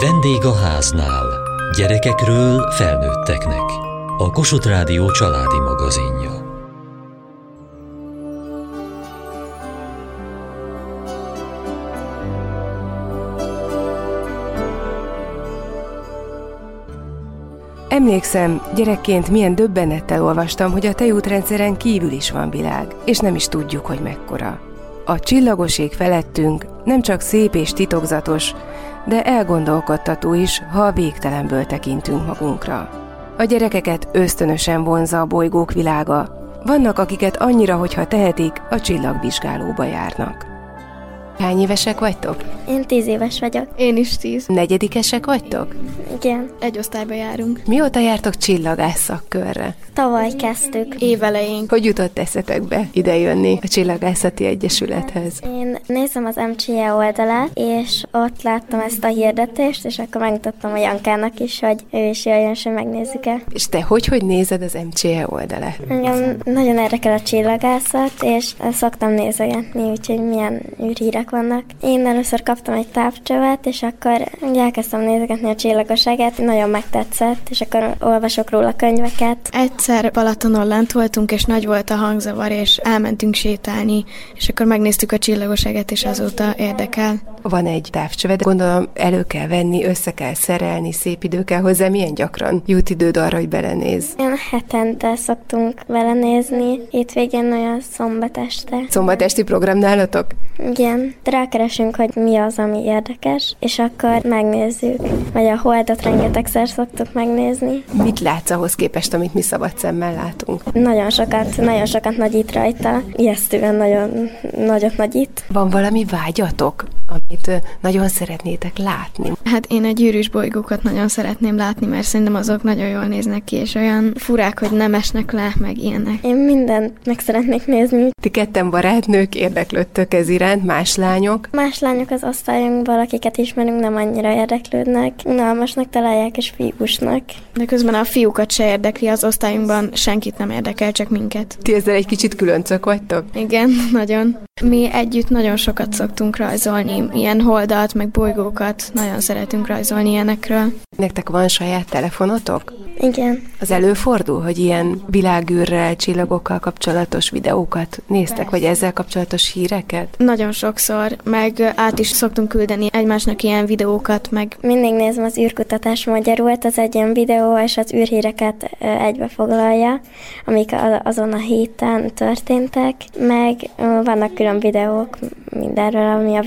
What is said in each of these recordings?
Vendég a háznál. Gyerekekről felnőtteknek. A Kossuth Rádió családi magazinja. Emlékszem, gyerekként milyen döbbenettel olvastam, hogy a tejútrendszeren kívül is van világ, és nem is tudjuk, hogy mekkora. A csillagoség felettünk nem csak szép és titokzatos, de elgondolkodtató is, ha a végtelenből tekintünk magunkra. A gyerekeket ösztönösen vonza a bolygók világa. Vannak, akiket annyira, hogyha tehetik, a csillagvizsgálóba járnak. Hány évesek vagytok? Én tíz éves vagyok. Én is tíz. Negyedikesek vagytok? Igen. Egy osztályba járunk. Mióta jártok csillagász szakkörre? Tavaly kezdtük. Évelején. Hogy jutott eszetekbe idejönni a Csillagászati Egyesülethez? Én nézem az MCE oldalát, és ott láttam ezt a hirdetést, és akkor megmutattam a Jankának is, hogy ő is jöjjön, és hogy megnézzük el. És te hogy, hogy nézed az MCE oldalát? Engem nagyon érdekel a csillagászat, és szoktam nézegetni, úgyhogy milyen űrhírek vannak. Én először kaptam egy távcsövet, és akkor elkezdtem nézegetni a csillagoságát, nagyon megtetszett, és akkor olvasok róla könyveket. Egyszer Balatonon lent voltunk, és nagy volt a hangzavar, és elmentünk sétálni, és akkor megnéztük a csillagoságet, és azóta érdekel. Van egy távcsöved, gondolom elő kell venni, össze kell szerelni, szép idő kell hozzá. Milyen gyakran jut időd arra, hogy belenéz? Ilyen hetente szoktunk belenézni, hétvégén olyan szombat este. Szombat esti program nálatok? Igen, rákeresünk, hogy mi az, ami érdekes, és akkor megnézzük. Vagy a holdot rengetegszer szoktuk megnézni. Mit látsz ahhoz képest, amit mi szabad szemmel látunk? Nagyon sokat, nagyon sokat nagyít rajta. Ijesztően nagyon nagyot nagyít. Van valami vágyatok, amit nagyon szeretnétek látni? Hát én a gyűrűs bolygókat nagyon szeretném látni, mert szerintem azok nagyon jól néznek ki, és olyan furák, hogy nem esnek le, meg ilyenek. Én mindent meg szeretnék nézni. Ti ketten barátnők érdeklődtök ez iránt, más lányok. Más lányok az osztályunkból, akiket ismerünk, nem annyira érdeklődnek. Unalmasnak találják és fiúsnak. De közben a fiúkat se érdekli, az osztályunkban senkit nem érdekel, csak minket. Ti ezzel egy kicsit különcök vagytok? Igen, nagyon. Mi együtt nagyon sokat szoktunk rajzolni, ilyen holdat, meg bolygókat, nagyon szeretünk rajzolni ilyenekről. Nektek van saját telefonotok? Igen. Az előfordul, hogy ilyen világűrrel, csillagokkal kapcsolatos videókat néztek, vagy ezzel kapcsolatos híreket? Nagyon sokszor, meg át is szoktunk küldeni egymásnak ilyen videókat, meg Mindig nézem az űrkutatás magyarul, az egy ilyen videó, és az űrhíreket egybe foglalja, amik azon a héten történtek, meg vannak külön videók mindenről, ami a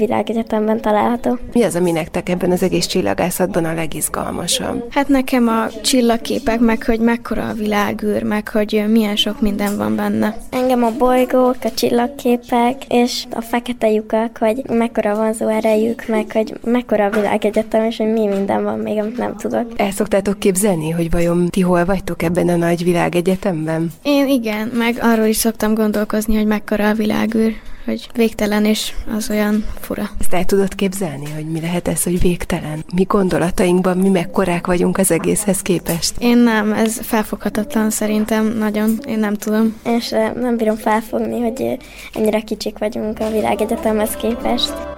világegyetemben található. Mi az, ami nektek ebben az egész csillagászatban a legizgalmasabb? Hát nekem a csillagképek, meg hogy mekkora a világűr, meg hogy milyen sok minden van benne. Engem a bolygók, a csillagképek és a fekete lyukak, hogy mekkora vonzó erejük, meg hogy mekkora a világegyetem, és hogy mi minden van még, amit nem tudok. El szoktátok képzelni, hogy vajon ti hol vagytok ebben a nagy világegyetemben? Én igen, meg arról is szoktam gondolkozni, hogy mekkora a világűr, hogy végtelen és az olyan fura. Ezt el tudod képzelni, hogy mi lehet ez, hogy végtelen? Mi gondolatainkban mi mekkorák vagyunk az egészhez képest? Én nem, ez felfoghatatlan szerintem nagyon, én nem tudom. És ö, nem bírom felfogni, hogy ennyire kicsik vagyunk a világegyetemhez képest.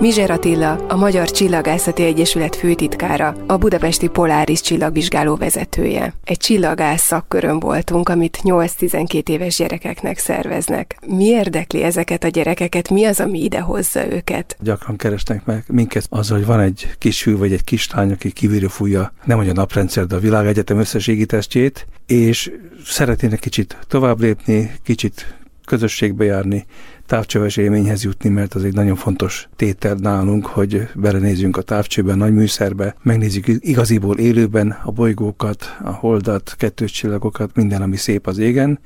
Mizser Attila, a Magyar Csillagászati Egyesület főtitkára, a Budapesti Poláris csillagvizsgáló vezetője. Egy csillagász szakkörön voltunk, amit 8-12 éves gyerekeknek szerveznek. Mi érdekli ezeket a gyerekeket? Mi az, ami ide hozza őket? Gyakran keresnek meg minket az, hogy van egy kis hű vagy egy kislány, aki kívülről fújja nem a naprendszer, de a világegyetem összes égitestjét, és szeretnének kicsit tovább lépni, kicsit közösségbe járni, távcsöves élményhez jutni, mert az egy nagyon fontos tétel nálunk, hogy belenézzünk a távcsőben, nagy műszerbe, megnézzük igaziból élőben a bolygókat, a holdat, kettős csillagokat, minden, ami szép az égen,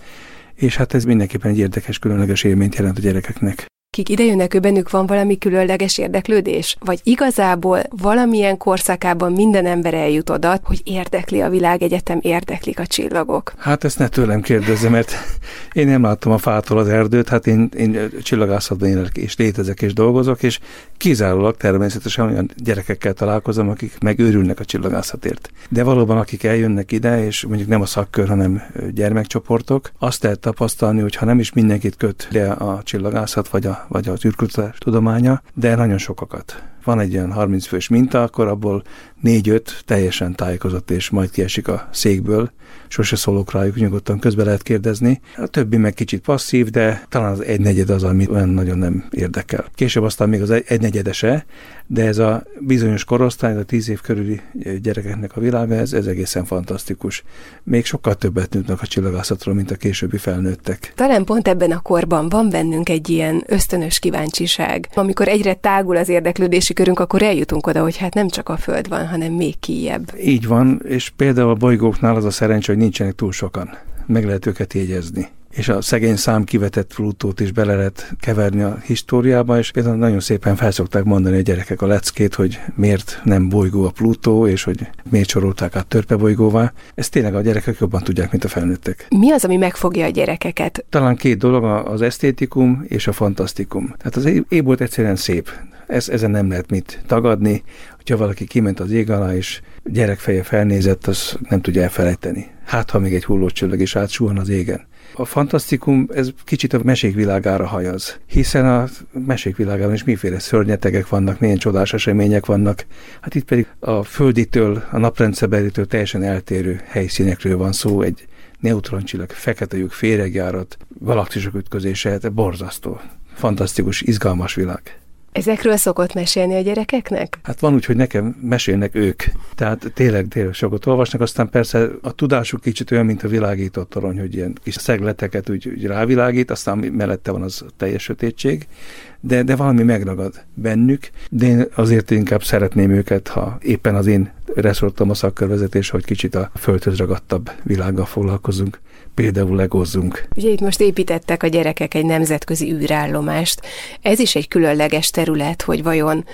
és hát ez mindenképpen egy érdekes, különleges élményt jelent a gyerekeknek. Akik idejönnek, bennük van valami különleges érdeklődés? Vagy igazából valamilyen korszakában minden ember eljut oda, hogy érdekli a világegyetem, érdeklik a csillagok? Hát ezt ne tőlem kérdezze, mert én nem láttam a fától az erdőt, hát én, én csillagászatban élek és létezek és dolgozok, és kizárólag természetesen olyan gyerekekkel találkozom, akik megőrülnek a csillagászatért. De valóban akik eljönnek ide, és mondjuk nem a szakkör, hanem gyermekcsoportok, azt lehet tapasztalni, hogy ha nem is mindenkit köt le a csillagászat, vagy, a, vagy az űrkutatás tudománya, de nagyon sokakat. Van egy olyan 30 fős minta, akkor abból 4-5 teljesen tájékozott, és majd kiesik a székből, sose szólok rájuk, nyugodtan közbe lehet kérdezni. A többi meg kicsit passzív, de talán az egynegyed az, ami olyan nagyon nem érdekel. Később aztán még az egynegyedese, de ez a bizonyos korosztály, a tíz év körüli gyerekeknek a világa, ez, ez egészen fantasztikus. Még sokkal többet tudnak a csillagászatról, mint a későbbi felnőttek. Talán pont ebben a korban van bennünk egy ilyen ösztönös kíváncsiság. Amikor egyre tágul az érdeklődési körünk, akkor eljutunk oda, hogy hát nem csak a Föld van, hanem még kijebb. Így van, és például a bolygóknál az a szerencsé, hogy nincsenek túl sokan. Meg lehet őket jegyezni és a szegény szám kivetett Plutót is bele lehet keverni a históriába, és például nagyon szépen felszokták mondani a gyerekek a leckét, hogy miért nem bolygó a Plutó, és hogy miért sorolták át törpebolygóvá. Ezt tényleg a gyerekek jobban tudják, mint a felnőttek. Mi az, ami megfogja a gyerekeket? Talán két dolog, az esztétikum és a fantasztikum. Tehát az ébolt egyszerűen szép. Ez, ezen nem lehet mit tagadni. Hogyha valaki kiment az ég alá, és gyerekfeje felnézett, az nem tudja elfelejteni. Hát, ha még egy hullócsillag is átsuhan az égen. A fantasztikum, ez kicsit a mesék világára hajaz, hiszen a mesék világában is miféle szörnyetegek vannak, milyen csodás események vannak. Hát itt pedig a földitől, a naprendszerbelitől teljesen eltérő helyszínekről van szó, egy neutroncsillag, fekete lyuk, féregjárat, galaxisok ütközése, hát borzasztó, fantasztikus, izgalmas világ. Ezekről szokott mesélni a gyerekeknek? Hát van úgy, hogy nekem mesélnek ők. Tehát tényleg, tényleg sokat olvasnak, aztán persze a tudásuk kicsit olyan, mint a világított torony, hogy ilyen kis szegleteket úgy, úgy rávilágít, aztán mellette van az teljes sötétség, de, de valami megragad bennük, de én azért inkább szeretném őket, ha éppen az én reszortom a szakkörvezetés, hogy kicsit a földhöz ragadtabb világgal foglalkozunk például legozzunk. Ugye itt most építettek a gyerekek egy nemzetközi űrállomást. Ez is egy különleges terület, hogy vajon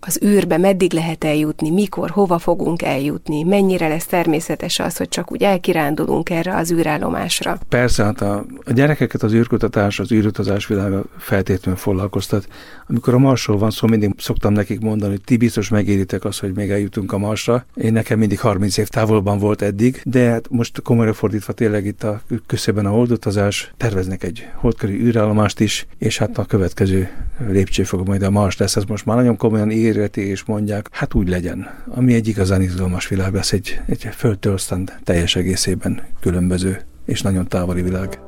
az űrbe meddig lehet eljutni, mikor, hova fogunk eljutni, mennyire lesz természetes az, hogy csak úgy elkirándulunk erre az űrállomásra. Persze, hát a, a gyerekeket az űrkutatás, az űrutazás világa feltétlenül foglalkoztat. Amikor a Marsról van szó, mindig szoktam nekik mondani, hogy ti biztos megéritek azt, hogy még eljutunk a Marsra. Én nekem mindig 30 év távolban volt eddig, de hát most komolyra fordítva tényleg itt a küszöben a holdutazás, terveznek egy holdkörű űrállomást is, és hát a következő lépcsőfok majd a Mars lesz, ez most már nagyon komolyan éreti, és mondják, hát úgy legyen. Ami egy igazán izgalmas világ lesz, egy, egy földtől aztán teljes egészében különböző és nagyon távoli világ.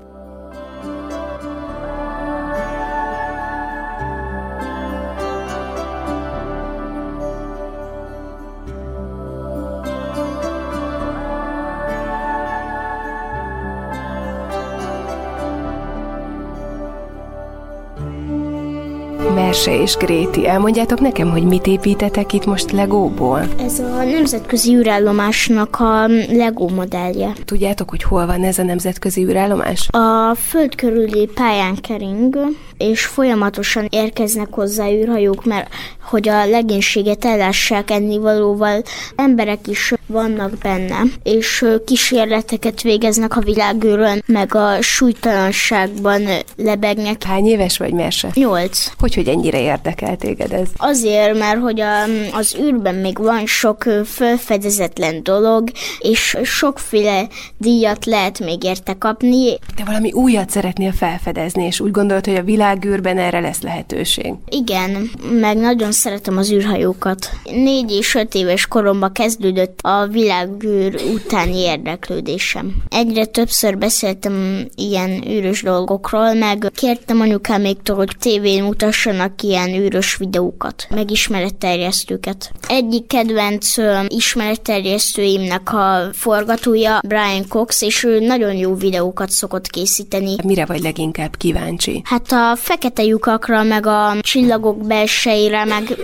Merse és Gréti, elmondjátok nekem, hogy mit építetek itt most Legóból? Ez a nemzetközi űrállomásnak a Lego modellje. Tudjátok, hogy hol van ez a nemzetközi űrállomás? A föld körüli pályán kering, és folyamatosan érkeznek hozzá űrhajók, mert hogy a legénységet ellássák ennivalóval, emberek is vannak benne, és kísérleteket végeznek a világűrön, meg a súlytalanságban lebegnek. Hány éves vagy, Merse? Nyolc. Hogy, hogy ennyire érdekel téged ez? Azért, mert hogy a, az űrben még van sok felfedezetlen dolog, és sokféle díjat lehet még érte kapni. Te valami újat szeretnél felfedezni, és úgy gondolod, hogy a világűrben erre lesz lehetőség? Igen, meg nagyon szeretem az űrhajókat. Négy és öt éves koromban kezdődött a világűr utáni érdeklődésem. Egyre többször beszéltem ilyen űrös dolgokról, meg kértem anyukáméktól, hogy tévén mutassanak ilyen űrös videókat, meg ismeretterjesztőket. Egyik kedvenc ismeretterjesztőimnek a forgatója Brian Cox, és ő nagyon jó videókat szokott készíteni. Mire vagy leginkább kíváncsi? Hát a fekete lyukakra, meg a csillagok belsejére, meg,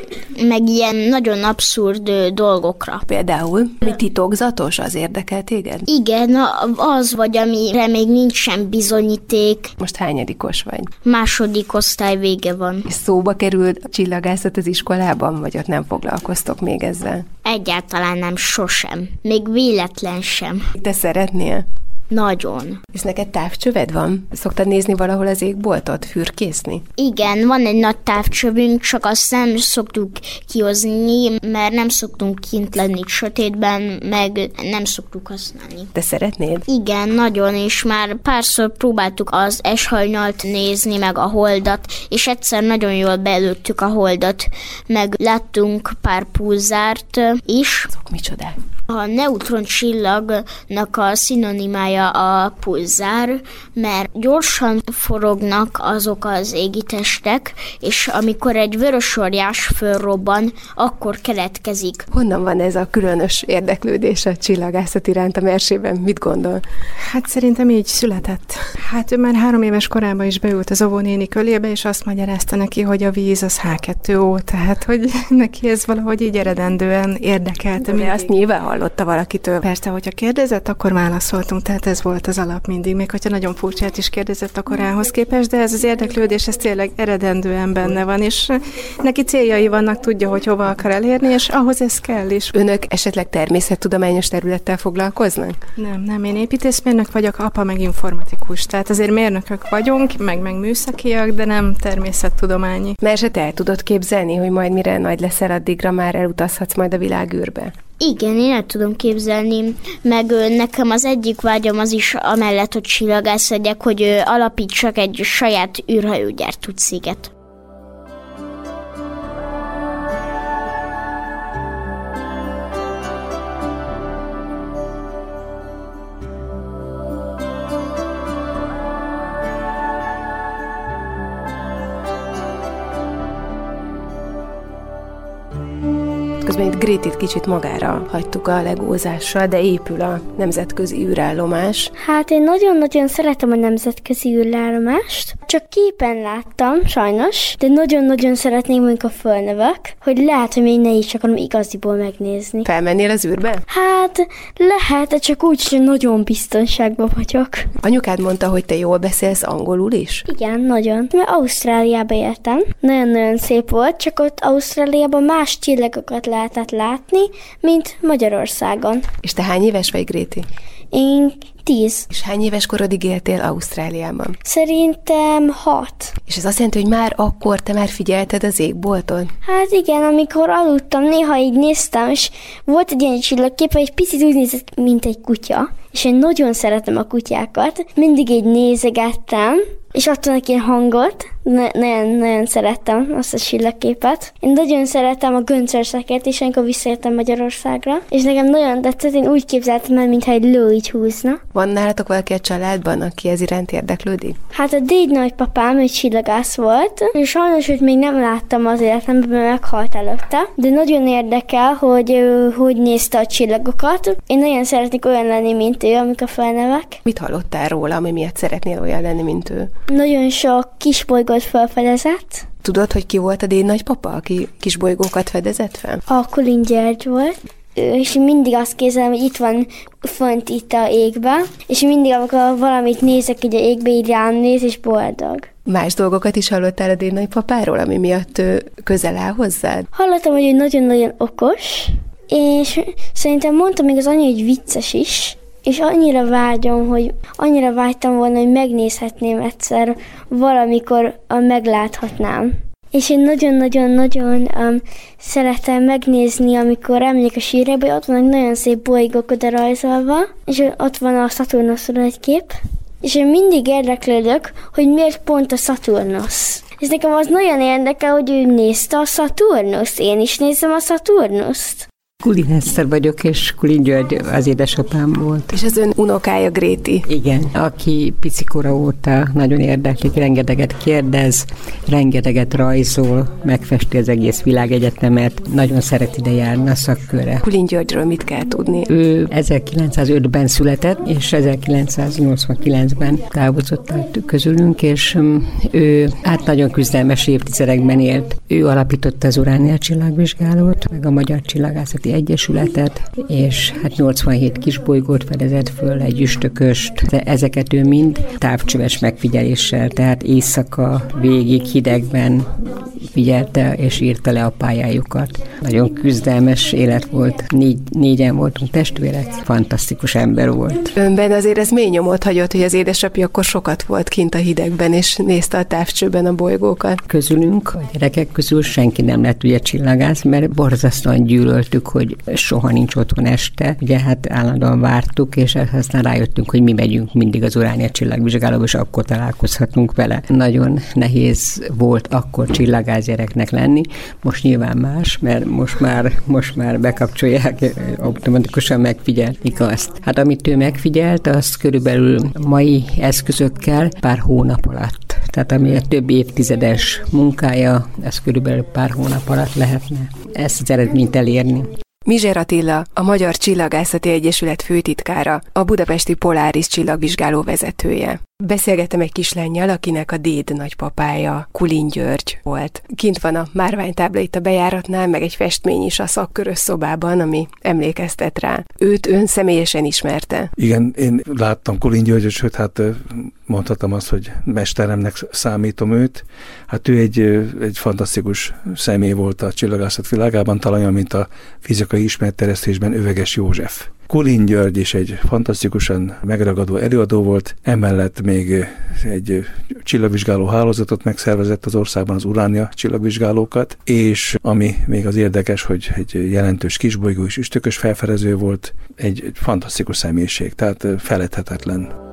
meg ilyen nagyon abszurd dolgokra. Például, mi titokzatos, az érdekel téged? Igen, az vagy, amire még nincsen bizonyíték. Most hányadikos vagy? Második osztály vége van. És szóba került a csillagászat az iskolában, vagy ott nem foglalkoztok még ezzel? Egyáltalán nem, sosem. Még véletlen sem. Te szeretnél? Nagyon. És neked távcsöved van? Szoktad nézni valahol az égboltot, fürkészni? Igen, van egy nagy távcsövünk, csak azt nem szoktuk kihozni, mert nem szoktunk kint lenni sötétben, meg nem szoktuk használni. Te szeretnéd? Igen, nagyon, és már párszor próbáltuk az eshajnalt nézni, meg a holdat, és egyszer nagyon jól belőttük a holdat, meg láttunk pár pulzárt is. Azok micsodák? A neutron csillagnak a szinonimája a pulzár, mert gyorsan forognak azok az égitestek, és amikor egy vörösorjás fölrobban, akkor keletkezik. Honnan van ez a különös érdeklődés a csillagászat iránt a mersében? Mit gondol? Hát szerintem így született. Hát ő már három éves korában is beült az óvónéni kölébe, és azt magyarázta neki, hogy a víz az H2O, tehát hogy neki ez valahogy így eredendően érdekelte. De azt nyilván hallotta valakitől. Persze, hogyha kérdezett, akkor válaszoltunk, tehát ez volt az alap mindig, még hogyha nagyon furcsát is kérdezett a korához képest, de ez az érdeklődés, ez tényleg eredendően benne van, és neki céljai vannak, tudja, hogy hova akar elérni, és ahhoz ez kell is. Önök esetleg természettudományos területtel foglalkoznak? Nem, nem, én építészmérnök vagyok, apa meg informatikus, tehát azért mérnökök vagyunk, meg meg műszakiak, de nem természettudományi. Mert se te el tudod képzelni, hogy majd mire nagy leszel, addigra már elutazhatsz majd a világűrbe? Igen, én el tudom képzelni, meg nekem az egyik vágyam az is amellett, hogy csillagász legyek, hogy alapítsak egy saját űrhajógyártó céget. Közben itt Grétit kicsit magára hagytuk a legózással, de épül a nemzetközi űrállomás. Hát én nagyon-nagyon szeretem a nemzetközi űrállomást. Csak képen láttam, sajnos, de nagyon-nagyon szeretném mondjuk a fölnövök, hogy lehet, hogy még ne is akarom igaziból megnézni. Felmennél az űrbe? Hát lehet, de csak úgy, hogy nagyon biztonságban vagyok. Anyukád mondta, hogy te jól beszélsz angolul is? Igen, nagyon. Mert Ausztráliába éltem. Nagyon-nagyon szép volt, csak ott Ausztráliában más csillagokat lehetett látni, mint Magyarországon. És te hány éves vagy, Gréti? Én tíz. És hány éves korodig éltél Ausztráliában? Szerintem hat. És ez azt jelenti, hogy már akkor te már figyelted az égbolton? Hát igen, amikor aludtam, néha így néztem, és volt egy ilyen csillagkép, egy picit úgy nézett, mint egy kutya. És én nagyon szeretem a kutyákat. Mindig így nézegettem, és adtam neki hangot, nagyon-nagyon szerettem azt a csillagképet. Én nagyon szeretem a göncörszeket is, amikor visszajöttem Magyarországra, és nekem nagyon tetszett, én úgy képzeltem el, mintha egy ló így húzna. Van nálatok valaki a családban, aki ez iránt érdeklődik? Hát a déd nagypapám egy csillagász volt, és sajnos, hogy még nem láttam az életemben, mert meghalt előtte, de nagyon érdekel, hogy ő hogy nézte a csillagokat. Én nagyon szeretnék olyan lenni, mint ő, amikor felnevek. Mit hallottál róla, ami miatt szeretnél olyan lenni, mint ő? Nagyon sok kisbolygót felfedezett. Tudod, hogy ki volt a déd nagypapa, aki kisbolygókat fedezett fel? A Kulin Gyergy volt és mindig azt kézelem, hogy itt van fönt itt a égbe, és mindig, amikor valamit nézek így a égbe, így rám néz, és boldog. Más dolgokat is hallottál a déd nagypapáról, ami miatt ő közel áll hozzád? Hallottam, hogy ő nagyon-nagyon okos, és szerintem mondta még az anya, hogy vicces is, és annyira vágyom, hogy annyira vágytam volna, hogy megnézhetném egyszer valamikor, a megláthatnám. És én nagyon-nagyon-nagyon um, szeretem megnézni, amikor emlék a sírjába, ott vannak nagyon szép bolygók oda rajzolva, és ott van a Saturnusról egy kép, és én mindig érdeklődök, hogy miért pont a Saturnus. És nekem az nagyon érdekel, hogy ő nézte a Saturnus, én is nézem a Saturnust. Kulin Eszter vagyok, és Kulin György az édesapám volt. És az ön unokája Gréti. Igen, aki picikora óta nagyon érdeklik, rengeteget kérdez, rengeteget rajzol, megfesti az egész világegyetemet, nagyon szeret ide járni a szakkörre. Kulin Györgyről mit kell tudni? Ő 1905-ben született, és 1989-ben távozott közülünk, és mm, ő hát nagyon küzdelmes évtizedekben élt. Ő alapította az Uránia csillagvizsgálót, meg a Magyar Csillagászati Egyesületet, és hát 87 kisbolygót fedezett föl, egy üstököst, de ezeket ő mind távcsöves megfigyeléssel, tehát éjszaka végig hidegben figyelte és írta le a pályájukat. Nagyon küzdelmes élet volt, Négy, négyen voltunk testvérek, fantasztikus ember volt. Önben azért ez mély nyomot hagyott, hogy az édesapja akkor sokat volt kint a hidegben, és nézte a távcsőben a bolygókat. Közülünk, a gyerekek közül senki nem lett ugye csillagász, mert borzasztóan gyűlöltük, hogy soha nincs otthon este. Ugye hát állandóan vártuk, és aztán rájöttünk, hogy mi megyünk mindig az Uránia csillagvizsgálóba, és akkor találkozhatunk vele. Nagyon nehéz volt akkor csillagász gyereknek lenni. Most nyilván más, mert most már, most már bekapcsolják, automatikusan megfigyelik azt. Hát amit ő megfigyelt, az körülbelül mai eszközökkel pár hónap alatt. Tehát ami a több évtizedes munkája, ez körülbelül pár hónap alatt lehetne ezt az eredményt elérni. Mizser Attila, a Magyar Csillagászati Egyesület főtitkára, a Budapesti Poláris csillagvizsgáló vezetője. Beszélgettem egy kislányjal, akinek a déd nagypapája Kulin György volt. Kint van a márványtábla itt a bejáratnál, meg egy festmény is a szakkörös szobában, ami emlékeztet rá. Őt ön személyesen ismerte? Igen, én láttam Kulin Györgyöt, sőt, hát mondhatom azt, hogy mesteremnek számítom őt. Hát ő egy, egy fantasztikus személy volt a csillagászat világában, talán mint a fizikai ismeretteresztésben Öveges József. Kulin György is egy fantasztikusan megragadó előadó volt, emellett még egy csillagvizsgáló hálózatot megszervezett az országban, az Uránia csillagvizsgálókat, és ami még az érdekes, hogy egy jelentős kisbolygó és üstökös felfedező volt, egy, egy fantasztikus személyiség, tehát feledhetetlen.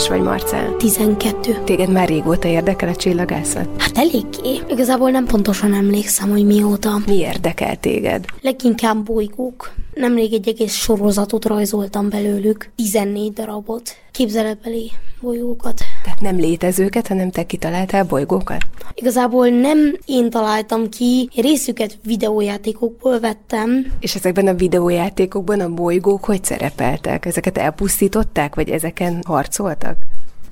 Éves vagy, Marcel? 12. Téged már régóta érdekel a csillagászat? Hát eléggé. Igazából nem pontosan emlékszem, hogy mióta. Mi érdekel téged? Leginkább bolygók. Nemrég egy egész sorozatot rajzoltam belőlük, 14 darabot, képzeletbeli bolygókat. Tehát nem létezőket, hanem te kitaláltál bolygókat? Igazából nem én találtam ki, részüket videójátékokból vettem. És ezekben a videójátékokban a bolygók hogy szerepeltek? Ezeket elpusztították, vagy ezeken harcoltak?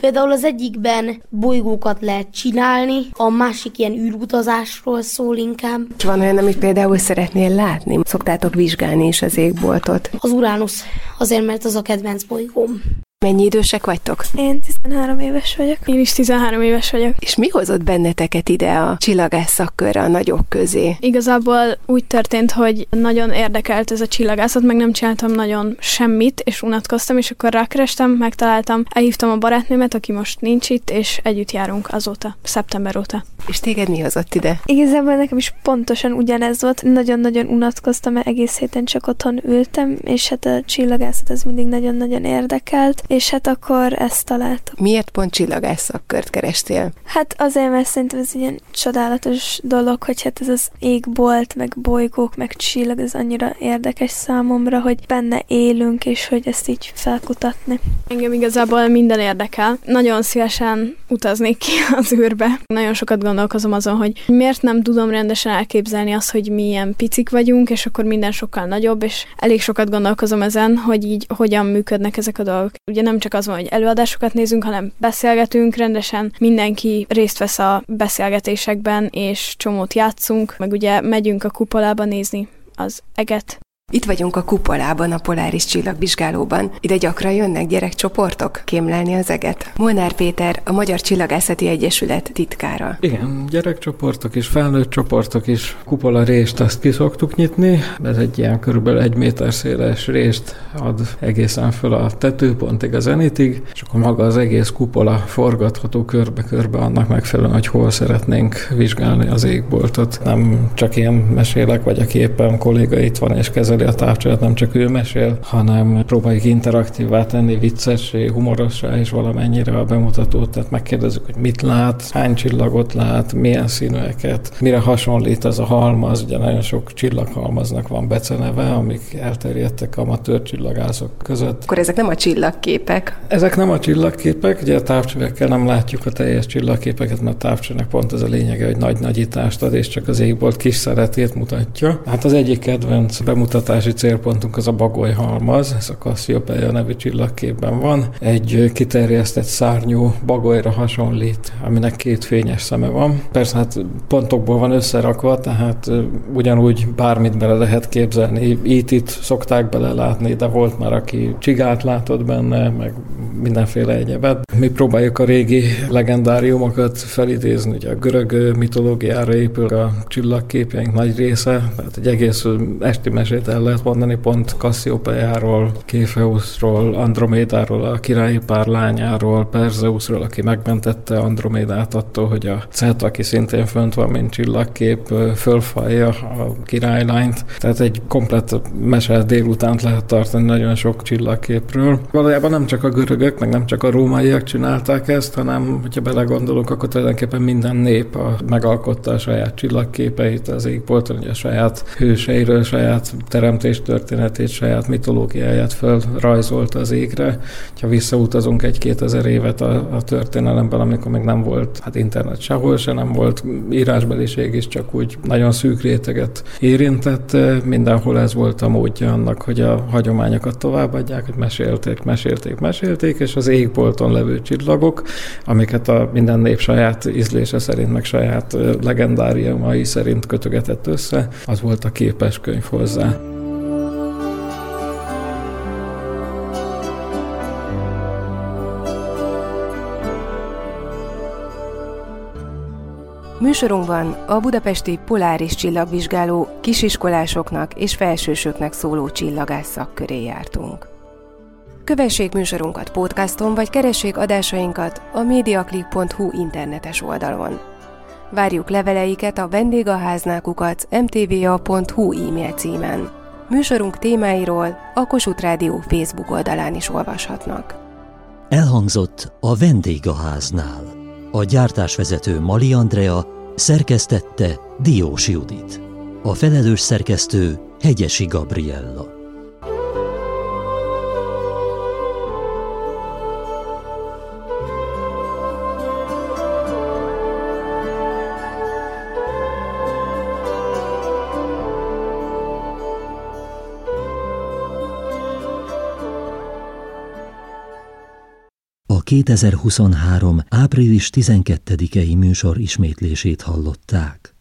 Például az egyikben bolygókat lehet csinálni, a másik ilyen űrutazásról szól inkább. Van olyan, amit például szeretnél látni? Szoktátok vizsgálni is az égboltot? Az Uránusz, azért mert az a kedvenc bolygóm. Mennyi idősek vagytok? Én 13 éves vagyok. Én is 13 éves vagyok. És mi hozott benneteket ide a csillagász szakkörre a nagyok közé? Igazából úgy történt, hogy nagyon érdekelt ez a csillagászat, meg nem csináltam nagyon semmit, és unatkoztam, és akkor rákerestem, megtaláltam, elhívtam a barátnőmet, aki most nincs itt, és együtt járunk azóta, szeptember óta. És téged mi hozott ide? Igazából nekem is pontosan ugyanez volt. Nagyon-nagyon unatkoztam, mert egész héten csak otthon ültem, és hát a csillagászat ez mindig nagyon-nagyon érdekelt és hát akkor ezt találtuk. Miért pont csillagász szakkört kerestél? Hát azért, mert szerintem ez ilyen csodálatos dolog, hogy hát ez az égbolt, meg bolygók, meg csillag, ez annyira érdekes számomra, hogy benne élünk, és hogy ezt így felkutatni. Engem igazából minden érdekel. Nagyon szívesen utaznék ki az űrbe. Nagyon sokat gondolkozom azon, hogy miért nem tudom rendesen elképzelni azt, hogy milyen picik vagyunk, és akkor minden sokkal nagyobb, és elég sokat gondolkozom ezen, hogy így hogyan működnek ezek a dolgok. Ugye ugye nem csak az van, hogy előadásokat nézünk, hanem beszélgetünk rendesen, mindenki részt vesz a beszélgetésekben, és csomót játszunk, meg ugye megyünk a kupolába nézni az eget. Itt vagyunk a kupolában, a Poláris csillagvizsgálóban. Ide gyakran jönnek gyerekcsoportok kémlelni az eget. Molnár Péter, a Magyar Csillagászati Egyesület titkára. Igen, gyerekcsoportok és felnőtt csoportok is. Kupola részt azt ki szoktuk nyitni. Ez egy ilyen körülbelül egy méter széles részt ad egészen föl a tetőpontig, a zenitig, és akkor maga az egész kupola forgatható körbe-körbe annak megfelelően, hogy hol szeretnénk vizsgálni az égboltot. Nem csak én mesélek, vagy aki éppen kolléga itt van és kezel kezeli a távcsövet, nem csak ő mesél, hanem próbáljuk interaktívvá tenni, viccessé, humorossá és valamennyire a bemutatót, tehát megkérdezzük, hogy mit lát, hány csillagot lát, milyen színűeket, mire hasonlít ez a halmaz, ugye nagyon sok csillaghalmaznak van beceneve, amik elterjedtek amatőr csillagászok között. Akkor ezek nem a csillagképek? Ezek nem a csillagképek, ugye a távcsövekkel nem látjuk a teljes csillagképeket, mert a távcsőnek pont ez a lényege, hogy nagy nagyítást ad, és csak az égbolt kis szeretét mutatja. Hát az egyik kedvenc bemutató kutatási célpontunk az a Bagoly halmaz, ez a Cassiopeia nevű csillagképben van. Egy kiterjesztett szárnyú bagolyra hasonlít, aminek két fényes szeme van. Persze hát pontokból van összerakva, tehát ugyanúgy bármit bele lehet képzelni. Itt itt szokták bele látni, de volt már, aki csigát látott benne, meg mindenféle egyebet. Mi próbáljuk a régi legendáriumokat felidézni, ugye a görög mitológiára épül a csillagképjeink nagy része, tehát egy egész esti mesét el lehet mondani pont Cassiopeáról, Kéfeuszról, Andromédáról, a királyi pár lányáról, Perzeusról, aki megmentette Andromédát attól, hogy a Cet, aki szintén fönt van, mint csillagkép, fölfalja a királylányt. Tehát egy komplet mese délutánt lehet tartani nagyon sok csillagképről. Valójában nem csak a görögök, meg nem csak a rómaiak csinálták ezt, hanem, hogyha belegondolunk, akkor tulajdonképpen minden nép a, megalkotta a saját csillagképeit az égbolton, a saját hőseiről, saját teremtés történetét, saját mitológiáját felrajzolta az égre. Ha visszautazunk egy-két ezer évet a, a történelemben, amikor még nem volt hát internet sehol se, nem volt írásbeliség is, csak úgy nagyon szűk réteget érintett. Mindenhol ez volt a módja annak, hogy a hagyományokat továbbadják, hogy mesélték, mesélték, mesélték, és az égbolton levő csillagok, amiket a minden nép saját ízlése szerint, meg saját legendáriumai szerint kötögetett össze, az volt a képes könyv hozzá. Műsorunkban a budapesti poláris csillagvizsgáló kisiskolásoknak és felsősöknek szóló csillagász szakköré jártunk. Kövessék műsorunkat podcaston, vagy keressék adásainkat a mediaclick.hu internetes oldalon. Várjuk leveleiket a vendégaháznákukat mtva.hu e-mail címen. Műsorunk témáiról a Kossuth Rádió Facebook oldalán is olvashatnak. Elhangzott a vendégháznál. A gyártásvezető Mali Andrea szerkesztette Diós Judit. A felelős szerkesztő Hegyesi Gabriella. 2023. április 12-i műsor ismétlését hallották.